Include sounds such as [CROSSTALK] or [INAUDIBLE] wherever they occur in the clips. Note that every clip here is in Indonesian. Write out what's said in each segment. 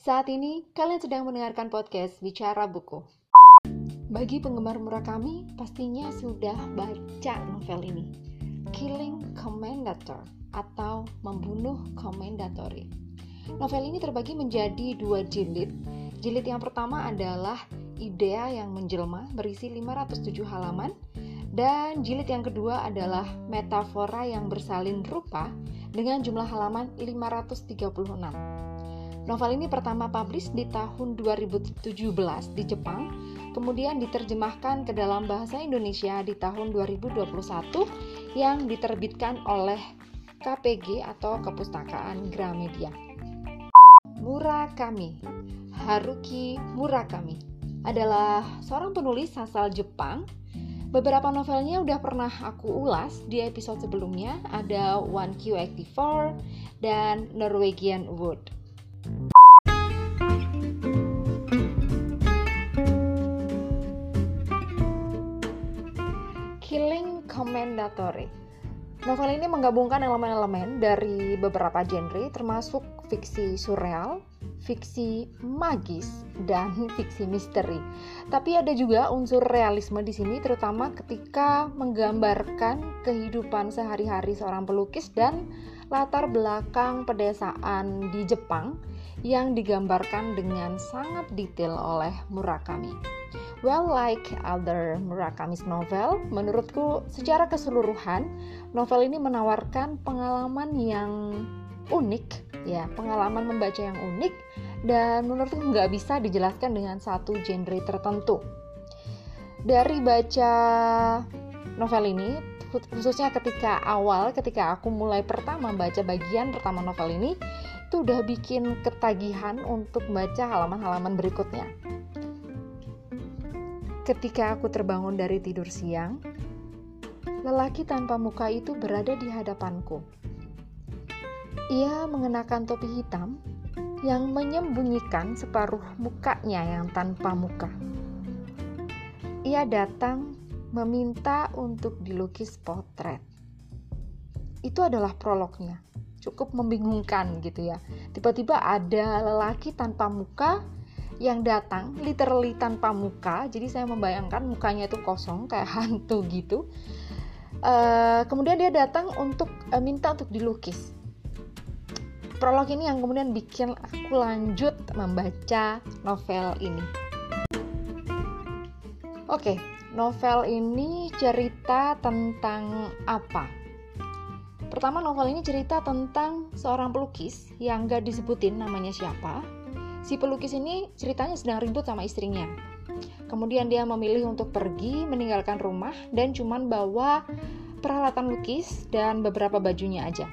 Saat ini, kalian sedang mendengarkan podcast Bicara Buku. Bagi penggemar Murakami, pastinya sudah baca novel ini. Killing Commendator atau Membunuh Commendatory. Novel ini terbagi menjadi dua jilid. Jilid yang pertama adalah Idea yang menjelma berisi 507 halaman dan jilid yang kedua adalah Metafora yang bersalin rupa dengan jumlah halaman 536. Novel ini pertama publish di tahun 2017 di Jepang, kemudian diterjemahkan ke dalam bahasa Indonesia di tahun 2021 yang diterbitkan oleh KPG atau Kepustakaan Gramedia. Murakami Haruki Murakami adalah seorang penulis asal Jepang Beberapa novelnya udah pernah aku ulas di episode sebelumnya, ada One Q84 dan Norwegian Wood. Commendatory Novel ini menggabungkan elemen-elemen dari beberapa genre termasuk fiksi surreal, fiksi magis, dan [LAUGHS] fiksi misteri. Tapi ada juga unsur realisme di sini terutama ketika menggambarkan kehidupan sehari-hari seorang pelukis dan latar belakang pedesaan di Jepang yang digambarkan dengan sangat detail oleh Murakami. Well, like other Murakami's novel, menurutku secara keseluruhan novel ini menawarkan pengalaman yang unik, ya pengalaman membaca yang unik dan menurutku nggak bisa dijelaskan dengan satu genre tertentu. Dari baca novel ini, khususnya ketika awal, ketika aku mulai pertama baca bagian pertama novel ini, itu udah bikin ketagihan untuk baca halaman-halaman berikutnya. Ketika aku terbangun dari tidur siang, lelaki tanpa muka itu berada di hadapanku. Ia mengenakan topi hitam yang menyembunyikan separuh mukanya yang tanpa muka. Ia datang meminta untuk dilukis potret. Itu adalah prolognya cukup membingungkan gitu ya. Tiba-tiba ada lelaki tanpa muka yang datang literally tanpa muka. Jadi saya membayangkan mukanya itu kosong kayak [LAUGHS] hantu gitu. Uh, kemudian dia datang untuk uh, minta untuk dilukis. Prolog ini yang kemudian bikin aku lanjut membaca novel ini. Oke, okay, novel ini cerita tentang apa? Pertama novel ini cerita tentang seorang pelukis yang gak disebutin namanya siapa. Si pelukis ini ceritanya sedang ribut sama istrinya. Kemudian dia memilih untuk pergi meninggalkan rumah dan cuman bawa peralatan lukis dan beberapa bajunya aja.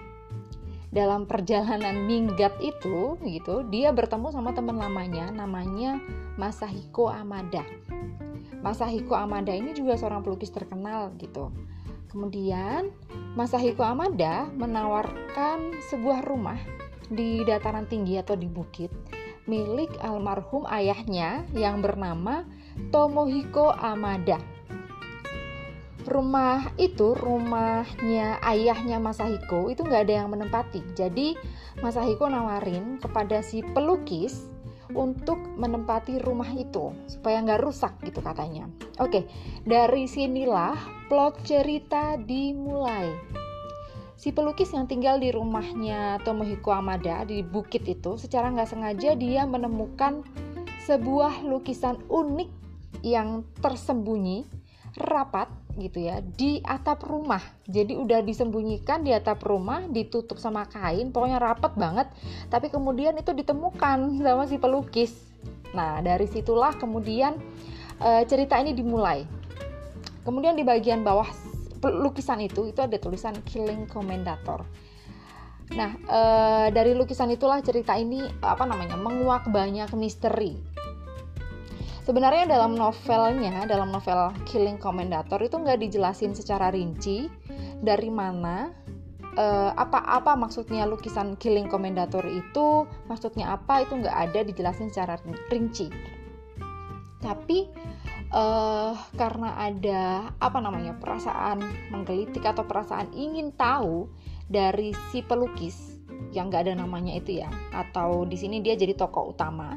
Dalam perjalanan minggat itu, gitu, dia bertemu sama teman lamanya, namanya Masahiko Amada. Masahiko Amada ini juga seorang pelukis terkenal gitu. Kemudian Masahiko Amada menawarkan sebuah rumah di dataran tinggi atau di bukit milik almarhum ayahnya yang bernama Tomohiko Amada. Rumah itu, rumahnya ayahnya Masahiko itu nggak ada yang menempati. Jadi Masahiko nawarin kepada si pelukis untuk menempati rumah itu supaya nggak rusak gitu katanya. Oke, dari sinilah plot cerita dimulai. Si pelukis yang tinggal di rumahnya Tomohiko Amada di bukit itu secara nggak sengaja dia menemukan sebuah lukisan unik yang tersembunyi rapat gitu ya di atap rumah. Jadi udah disembunyikan di atap rumah ditutup sama kain pokoknya rapat banget. Tapi kemudian itu ditemukan sama si pelukis. Nah dari situlah kemudian e, cerita ini dimulai. Kemudian di bagian bawah lukisan itu itu ada tulisan killing commendator nah e, dari lukisan itulah cerita ini apa namanya menguak banyak misteri Sebenarnya dalam novelnya, dalam novel Killing Commendator itu nggak dijelasin secara rinci dari mana uh, apa-apa maksudnya lukisan Killing Commendator itu, maksudnya apa itu nggak ada dijelasin secara rinci. Tapi uh, karena ada apa namanya perasaan menggelitik atau perasaan ingin tahu dari si pelukis yang nggak ada namanya itu ya. Atau di sini dia jadi tokoh utama.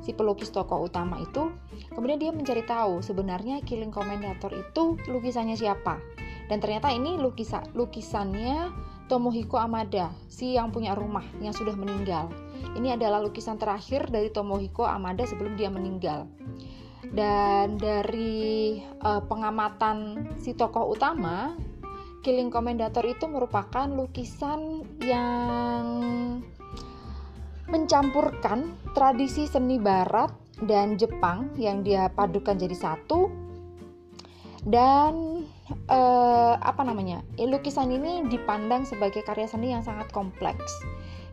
Si pelukis tokoh utama itu kemudian dia mencari tahu sebenarnya Killing Commendator itu lukisannya siapa. Dan ternyata ini lukisan lukisannya Tomohiko Amada si yang punya rumah yang sudah meninggal. Ini adalah lukisan terakhir dari Tomohiko Amada sebelum dia meninggal dan dari uh, pengamatan si tokoh utama Killing Commendator itu merupakan lukisan yang mencampurkan tradisi seni barat dan Jepang yang dia padukan jadi satu. Dan eh, apa namanya eh, lukisan ini dipandang sebagai karya seni yang sangat kompleks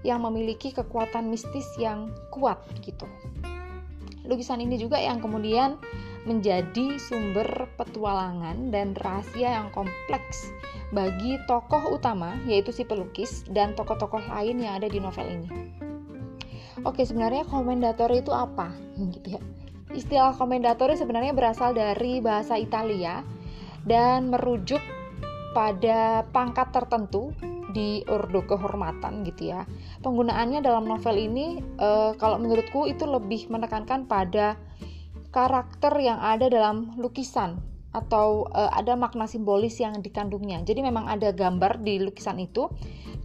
yang memiliki kekuatan mistis yang kuat gitu lukisan ini juga yang kemudian menjadi sumber petualangan dan rahasia yang kompleks bagi tokoh utama yaitu si pelukis dan tokoh-tokoh lain yang ada di novel ini. Oke, sebenarnya komendator itu apa? [LAUGHS] Gitu ya. Istilah komendator sebenarnya berasal dari bahasa Italia dan merujuk pada pangkat tertentu di ordo kehormatan gitu ya. Penggunaannya dalam novel ini e, kalau menurutku itu lebih menekankan pada karakter yang ada dalam lukisan atau uh, ada makna simbolis yang dikandungnya. Jadi memang ada gambar di lukisan itu.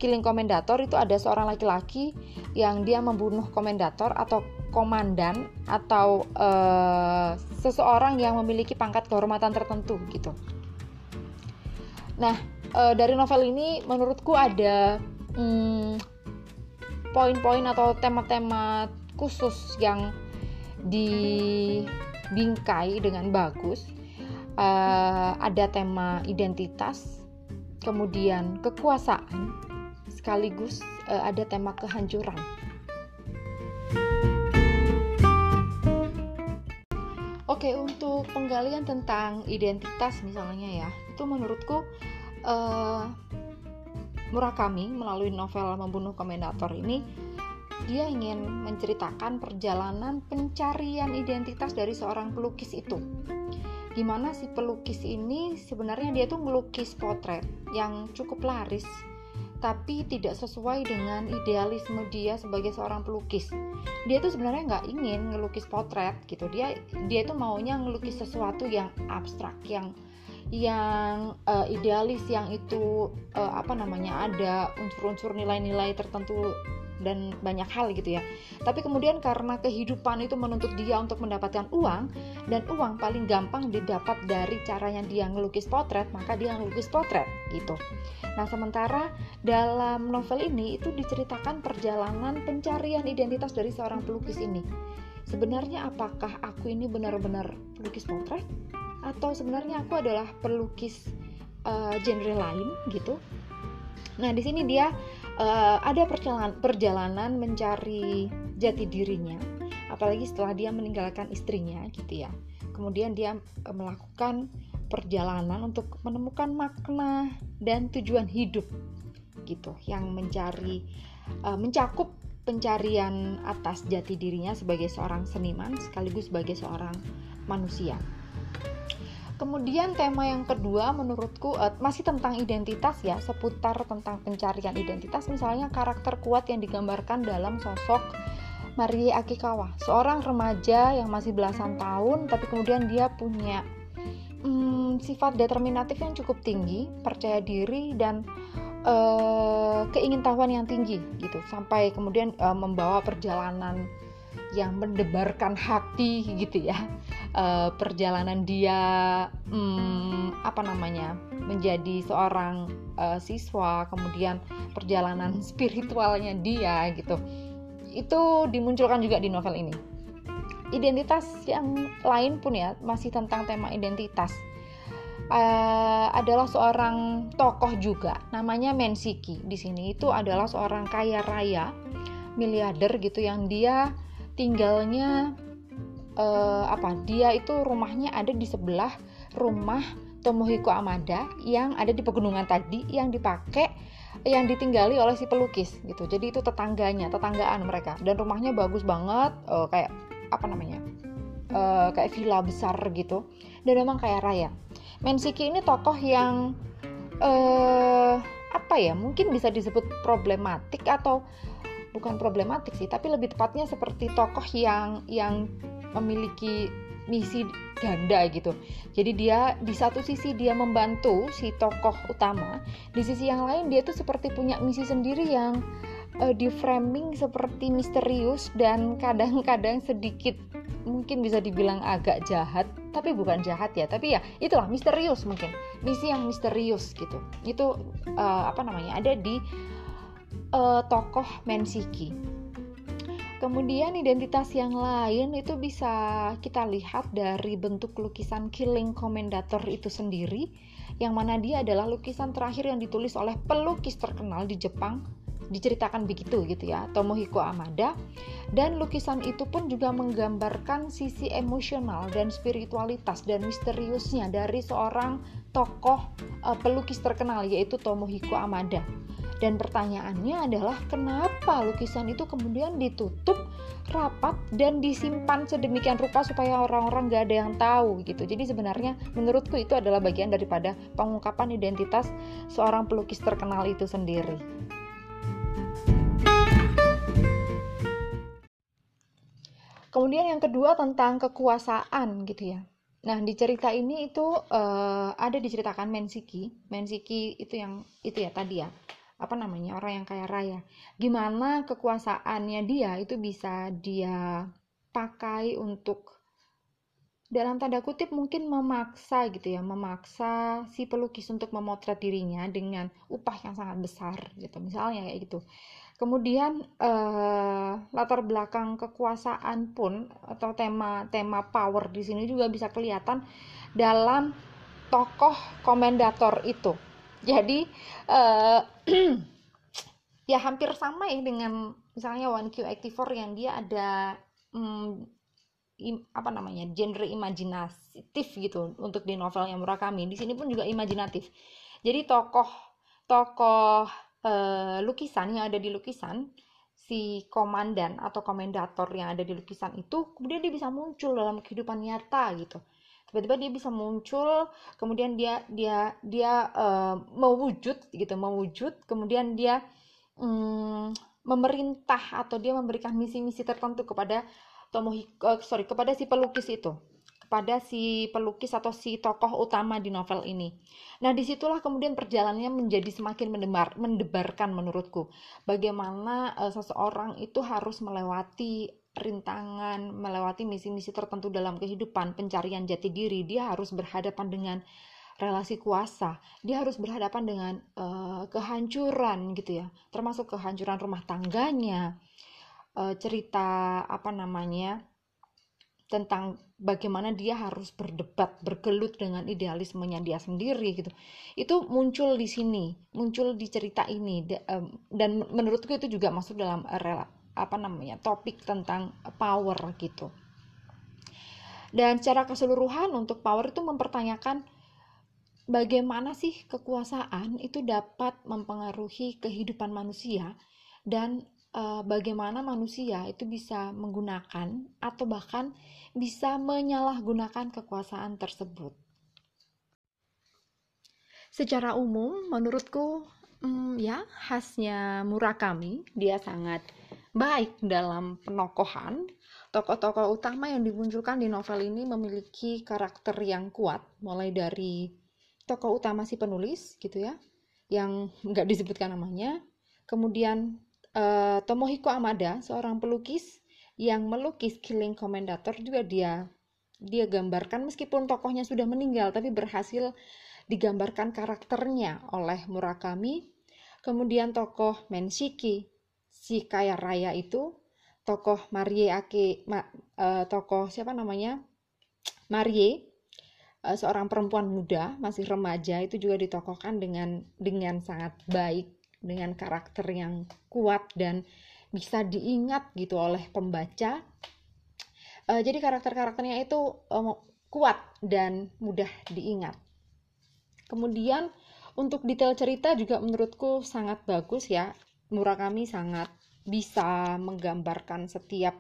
Killing Komendator itu ada seorang laki-laki yang dia membunuh komendator atau komandan atau uh, seseorang yang memiliki pangkat kehormatan tertentu gitu. Nah, uh, dari novel ini menurutku ada hmm, poin-poin atau tema-tema khusus yang dibingkai dengan bagus. Uh, ada tema identitas kemudian kekuasaan sekaligus uh, ada tema kehancuran Oke, untuk penggalian tentang identitas misalnya ya, itu menurutku uh, Murakami melalui novel Membunuh Komendator ini dia ingin menceritakan perjalanan pencarian identitas dari seorang pelukis itu. Gimana si pelukis ini sebenarnya dia tuh melukis potret yang cukup laris tapi tidak sesuai dengan idealisme dia sebagai seorang pelukis. Dia tuh sebenarnya nggak ingin ngelukis potret gitu. Dia dia tuh maunya ngelukis sesuatu yang abstrak, yang yang uh, idealis, yang itu uh, apa namanya ada unsur-unsur nilai-nilai tertentu dan banyak hal gitu ya. Tapi kemudian karena kehidupan itu menuntut dia untuk mendapatkan uang dan uang paling gampang didapat dari caranya dia ngelukis potret, maka dia ngelukis potret gitu. Nah, sementara dalam novel ini itu diceritakan perjalanan pencarian identitas dari seorang pelukis ini. Sebenarnya apakah aku ini benar-benar pelukis potret atau sebenarnya aku adalah pelukis uh, genre lain gitu? Nah, di sini dia uh, ada perjalanan perjalanan mencari jati dirinya apalagi setelah dia meninggalkan istrinya gitu ya. Kemudian dia uh, melakukan perjalanan untuk menemukan makna dan tujuan hidup gitu. Yang mencari uh, mencakup pencarian atas jati dirinya sebagai seorang seniman sekaligus sebagai seorang manusia Kemudian tema yang kedua menurutku uh, masih tentang identitas ya, seputar tentang pencarian identitas. Misalnya karakter kuat yang digambarkan dalam sosok Marie Akikawa, seorang remaja yang masih belasan tahun tapi kemudian dia punya hmm, sifat determinatif yang cukup tinggi, percaya diri dan uh, keingintahuan yang tinggi gitu. Sampai kemudian uh, membawa perjalanan yang mendebarkan hati gitu ya. Uh, perjalanan dia um, apa namanya menjadi seorang uh, siswa kemudian perjalanan [LAUGHS] spiritualnya dia gitu. Itu dimunculkan juga di novel ini. Identitas yang lain pun ya masih tentang tema identitas. Uh, adalah seorang tokoh juga namanya Mensiki di sini itu adalah seorang kaya raya miliarder gitu yang dia tinggalnya uh, apa dia itu rumahnya ada di sebelah rumah Tomohiko Amada yang ada di pegunungan tadi yang dipakai yang ditinggali oleh si pelukis gitu. Jadi itu tetangganya tetanggaan mereka. Dan rumahnya bagus banget uh, kayak apa namanya uh, kayak villa besar gitu. Dan memang kayak raya. Mensiki ini tokoh yang uh, apa apa ya mungkin bisa disebut problematik atau bukan problematik sih tapi lebih tepatnya seperti tokoh yang yang memiliki misi ganda gitu. Jadi dia di satu sisi dia membantu si tokoh utama, di sisi yang lain dia tuh seperti punya misi sendiri yang uh, di framing seperti misterius dan kadang-kadang sedikit mungkin bisa dibilang agak jahat, tapi bukan jahat ya, tapi ya itulah misterius mungkin. Misi yang misterius gitu. Itu uh, apa namanya? ada di uh, tokoh Mensiki Kemudian identitas yang lain itu bisa kita lihat dari bentuk lukisan Killing Commendator itu sendiri yang mana dia adalah lukisan terakhir yang ditulis oleh pelukis terkenal di Jepang diceritakan begitu gitu ya Tomohiko Amada. Dan lukisan itu pun juga menggambarkan sisi emosional dan spiritualitas dan misteriusnya dari seorang tokoh uh, pelukis terkenal yaitu Tomohiko Amada dan pertanyaannya adalah kenapa lukisan itu kemudian ditutup rapat dan disimpan sedemikian rupa supaya orang-orang gak ada yang tahu gitu. Jadi sebenarnya menurutku itu adalah bagian daripada pengungkapan identitas seorang pelukis terkenal itu sendiri. Kemudian yang kedua tentang kekuasaan gitu ya. Nah, di cerita ini itu uh, ada diceritakan Mensiki. Mensiki itu yang itu ya tadi ya apa namanya orang yang kaya raya. Gimana kekuasaannya dia itu bisa dia pakai untuk dalam tanda kutip mungkin memaksa gitu ya memaksa si pelukis untuk memotret dirinya dengan upah yang sangat besar gitu misalnya kayak gitu. Kemudian eh, latar belakang kekuasaan pun atau tema tema power di sini juga bisa kelihatan dalam tokoh komendator itu jadi uh, [CLEARS THROAT] ya hampir sama ya dengan misalnya One Q84 yang dia ada um, im, apa namanya genre imajinatif gitu untuk di novelnya Murakami. Di sini pun juga imajinatif. Jadi tokoh tokoh uh, lukisan yang ada di lukisan si komandan atau komendator yang ada di lukisan itu kemudian dia bisa muncul dalam kehidupan nyata gitu tiba-tiba dia bisa muncul kemudian dia dia dia uh, mewujud gitu mewujud kemudian dia um, memerintah atau dia memberikan misi-misi tertentu kepada Tomohiko uh, sorry kepada si pelukis itu kepada si pelukis atau si tokoh utama di novel ini. Nah, di situlah kemudian perjalanannya menjadi semakin mendebar, mendebarkan menurutku. Bagaimana uh, seseorang itu harus melewati rintangan, melewati misi-misi tertentu dalam kehidupan, pencarian jati diri, dia harus berhadapan dengan relasi kuasa, dia harus berhadapan dengan uh, kehancuran gitu ya, termasuk kehancuran rumah tangganya, uh, cerita apa namanya tentang bagaimana dia harus berdebat, bergelut dengan idealismenya dia sendiri gitu. Itu muncul di sini, muncul di cerita ini dan menurutku itu juga masuk dalam apa namanya topik tentang power gitu dan secara keseluruhan untuk power itu mempertanyakan bagaimana sih kekuasaan itu dapat mempengaruhi kehidupan manusia dan e, bagaimana manusia itu bisa menggunakan atau bahkan bisa menyalahgunakan kekuasaan tersebut. Secara umum, menurutku, hmm, ya khasnya Murakami, dia sangat baik dalam penokohan, tokoh-tokoh utama yang dimunculkan di novel ini memiliki karakter yang kuat, mulai dari tokoh utama si penulis gitu ya, yang [LAUGHS] nggak disebutkan namanya, kemudian uh, Tomohiko Amada, seorang pelukis yang melukis Killing Commendator juga dia dia gambarkan meskipun tokohnya sudah meninggal tapi berhasil digambarkan karakternya oleh Murakami. Kemudian tokoh Menshiki si kaya raya itu tokoh Marie Ake ma, uh, tokoh siapa namanya Marie uh, seorang perempuan muda masih remaja itu juga ditokohkan dengan dengan sangat baik dengan karakter yang kuat dan bisa diingat gitu oleh pembaca. Uh, jadi karakter-karakternya itu um, kuat dan mudah diingat. Kemudian untuk detail cerita juga menurutku sangat bagus ya. Murakami sangat bisa menggambarkan setiap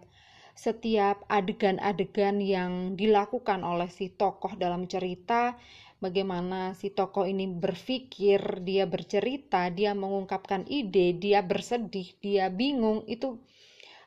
setiap adegan-adegan yang dilakukan oleh si tokoh dalam cerita bagaimana si tokoh ini berpikir, dia bercerita, dia mengungkapkan ide, dia bersedih, dia bingung, itu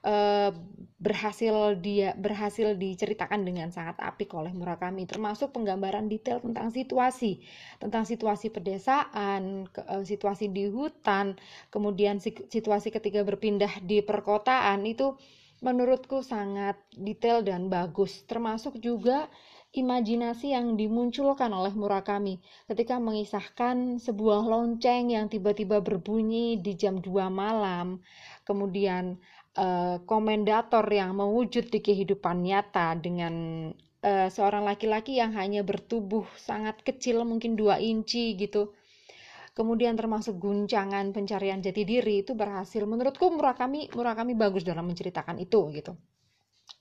uh, berhasil dia berhasil diceritakan dengan sangat apik oleh Murakami termasuk penggambaran detail tentang situasi tentang situasi pedesaan ke, uh, situasi di hutan kemudian situasi ketika berpindah di perkotaan itu menurutku sangat detail dan bagus termasuk juga imajinasi yang dimunculkan oleh Murakami ketika mengisahkan sebuah lonceng yang tiba-tiba berbunyi di jam 2 malam, kemudian uh, komendator yang mewujud di kehidupan nyata dengan uh, seorang laki-laki yang hanya bertubuh sangat kecil mungkin 2 inci gitu. Kemudian termasuk guncangan pencarian jati diri itu berhasil. Menurutku Murakami Murakami bagus dalam menceritakan itu gitu.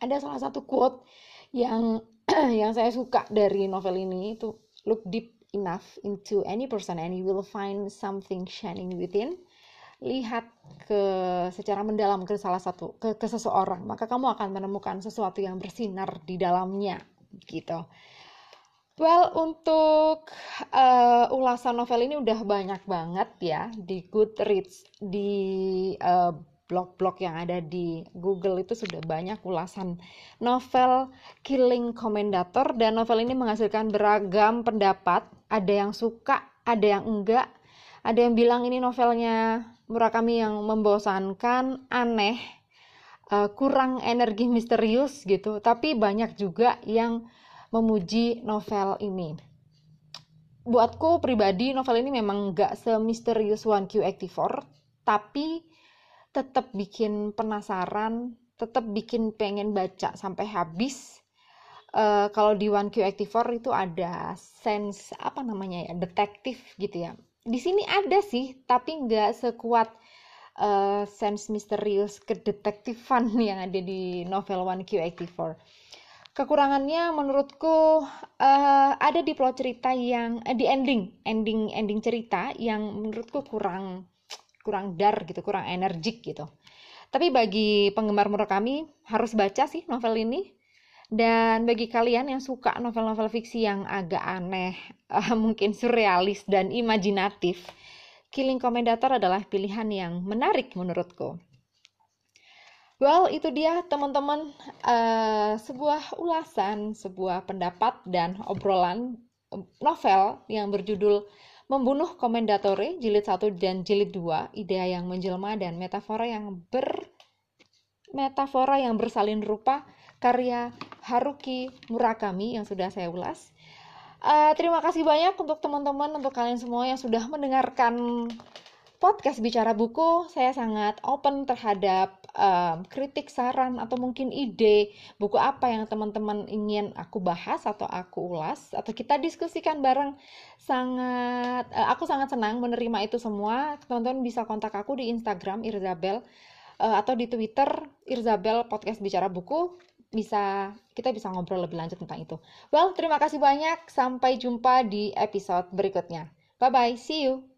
Ada salah satu quote yang [CLEARS THROAT] yang saya suka dari novel ini itu look deep enough into any person and you will find something shining within. Lihat ke secara mendalam ke salah satu ke, ke seseorang maka kamu akan menemukan sesuatu yang bersinar di dalamnya gitu. Well untuk uh, ulasan novel ini udah banyak banget ya di Goodreads di uh, blog-blog yang ada di Google itu sudah banyak ulasan novel Killing Commendator dan novel ini menghasilkan beragam pendapat. Ada yang suka, ada yang enggak. Ada yang bilang ini novelnya Murakami yang membosankan, aneh, uh, kurang energi misterius gitu. Tapi banyak juga yang memuji novel ini. Buatku pribadi novel ini memang enggak semisterius One Q84, tapi tetap bikin penasaran, tetap bikin pengen baca sampai habis. Uh, kalau di One Q84 itu ada sense apa namanya ya detektif gitu ya. Di sini ada sih, tapi nggak sekuat uh, sense misterius kedetektifan [LAUGHS] yang ada di novel One Q84. Kekurangannya menurutku uh, ada di plot cerita yang uh, di ending, ending ending cerita yang menurutku kurang kurang dar gitu, kurang energik gitu. Tapi bagi penggemar Murakami harus baca sih novel ini. Dan bagi kalian yang suka novel-novel fiksi yang agak aneh, uh, [LAUGHS] mungkin surrealis dan imajinatif, Killing Commendator adalah pilihan yang menarik menurutku. Well, itu dia teman-teman uh, sebuah ulasan, sebuah pendapat dan obrolan novel yang berjudul Membunuh Komendatore jilid 1 dan jilid 2, ide yang menjelma dan metafora yang ber metafora yang bersalin rupa karya Haruki Murakami yang sudah saya ulas. Uh, terima kasih banyak untuk teman-teman, untuk kalian semua yang sudah mendengarkan podcast bicara buku. Saya sangat open terhadap um, kritik, saran, atau mungkin ide buku apa yang teman-teman ingin aku bahas atau aku ulas atau kita diskusikan bareng. Sangat, uh, aku sangat senang menerima itu semua. Teman-teman bisa kontak aku di Instagram Irzabel uh, atau di Twitter Irzabel Podcast Bicara Buku. Bisa kita bisa ngobrol lebih lanjut tentang itu. Well, terima kasih banyak. Sampai jumpa di episode berikutnya. Bye bye. See you.